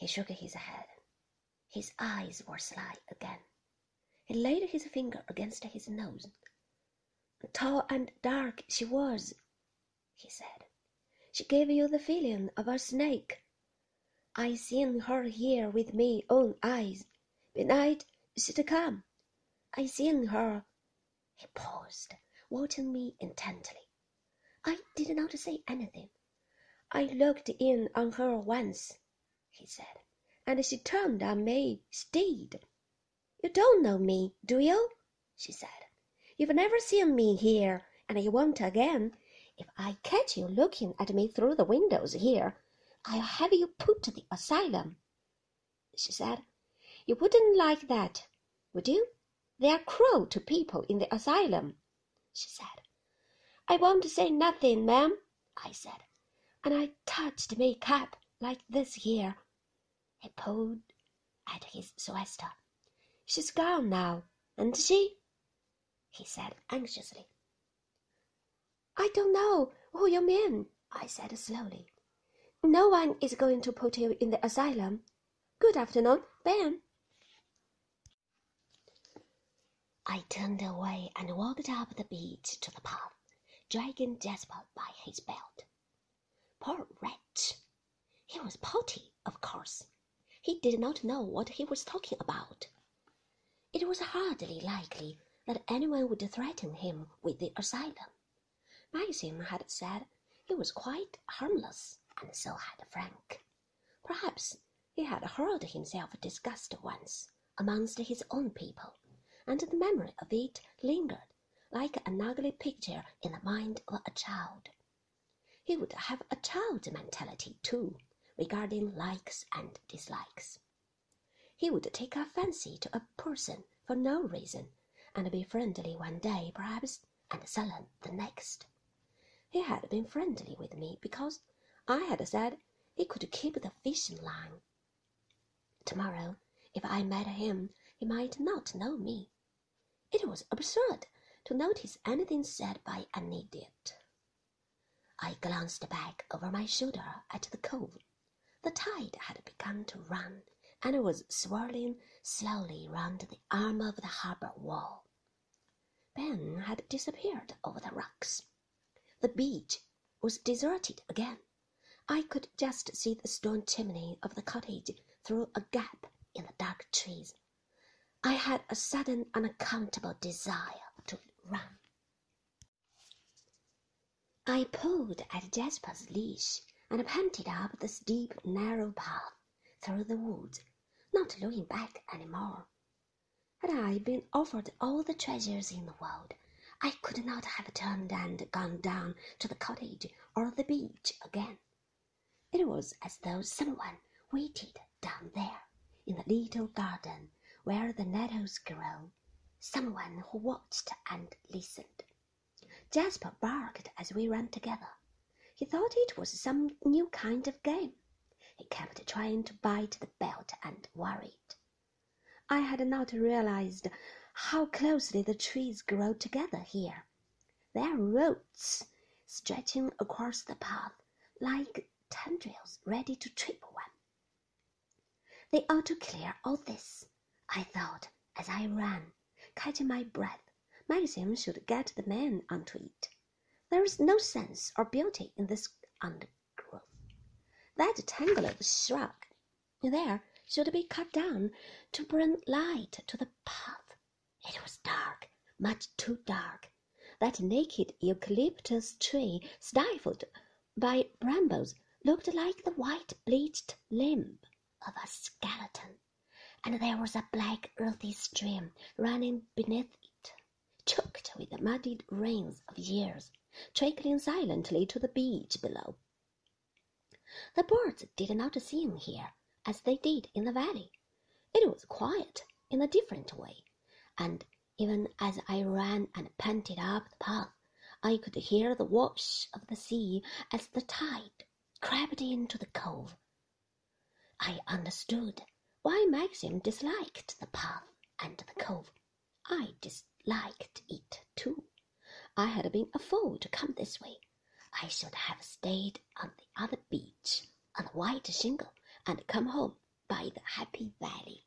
He shook his head. His eyes were sly again. He laid his finger against his nose. Tall and dark she was, he said. She gave you the feeling of a snake. I seen her here with me own eyes. Benight she'd come. I seen her. He paused, watching me intently. I did not say anything. I looked in on her once, he said, and she turned on me. She did. You don't know me, do you? she said. You've never seen me here, and you won't again. If I catch you looking at me through the windows here, I'll have you put to the asylum. She said, You wouldn't like that, would you? They are cruel to people in the asylum, she said. I won't say nothing, ma'am, I said, and I touched me cap like this here. He pulled at his sweater. She's gone now, ain't she? he said anxiously. I don't know who you mean, I said slowly. No one is going to put you in the asylum. Good afternoon, Ben. I turned away and walked up the beach to the path, dragging Jasper by his belt. Poor wretch! He was potty, of course. He did not know what he was talking about. It was hardly likely that anyone would threaten him with the asylum. Maxim had said he was quite harmless, and so had Frank. Perhaps he had heard himself discussed once amongst his own people, and the memory of it lingered like an ugly picture in the mind of a child. He would have a child's mentality, too, regarding likes and dislikes. He would take a fancy to a person for no reason, and be friendly one day, perhaps, and sullen the next. He had been friendly with me because I had said he could keep the fishing line. Tomorrow, if I met him, he might not know me. It was absurd to notice anything said by an idiot. I glanced back over my shoulder at the cove. The tide had begun to run, and it was swirling slowly round the arm of the harbour wall. Ben had disappeared over the rocks. The beach was deserted again. I could just see the stone chimney of the cottage through a gap in the dark trees. I had a sudden unaccountable desire to run. I pulled at Jasper's leash and panted up the steep, narrow path through the woods, not looking back any more. Had I been offered all the treasures in the world, I could not have turned and gone down to the cottage or the beach again. It was as though someone waited down there in the little garden where the nettles grow, someone who watched and listened. Jasper barked as we ran together. He thought it was some new kind of game. He kept trying to bite the belt and worried. I had not realized how closely the trees grow together here. Their roots stretching across the path like tendrils ready to trip one. They ought to clear all this, I thought as I ran, catching my breath. Maxim should get the man onto it. There is no sense or beauty in this undergrowth. That tangle of shrub there should be cut down to bring light to the path. It was dark, much too dark. That naked eucalyptus tree, stifled by brambles, looked like the white bleached limb of a skeleton, and there was a black earthy stream running beneath it, choked with the muddied rains of years trickling silently to the beach below. The birds did not sing here as they did in the valley. It was quiet in a different way, and even as I ran and panted up the path, I could hear the wash of the sea as the tide crept into the cove. I understood why Maxim disliked the path and the cove. I disliked it too. I had been a fool to come this way. I should have stayed on the other beach, on the white shingle, and come home by the Happy Valley.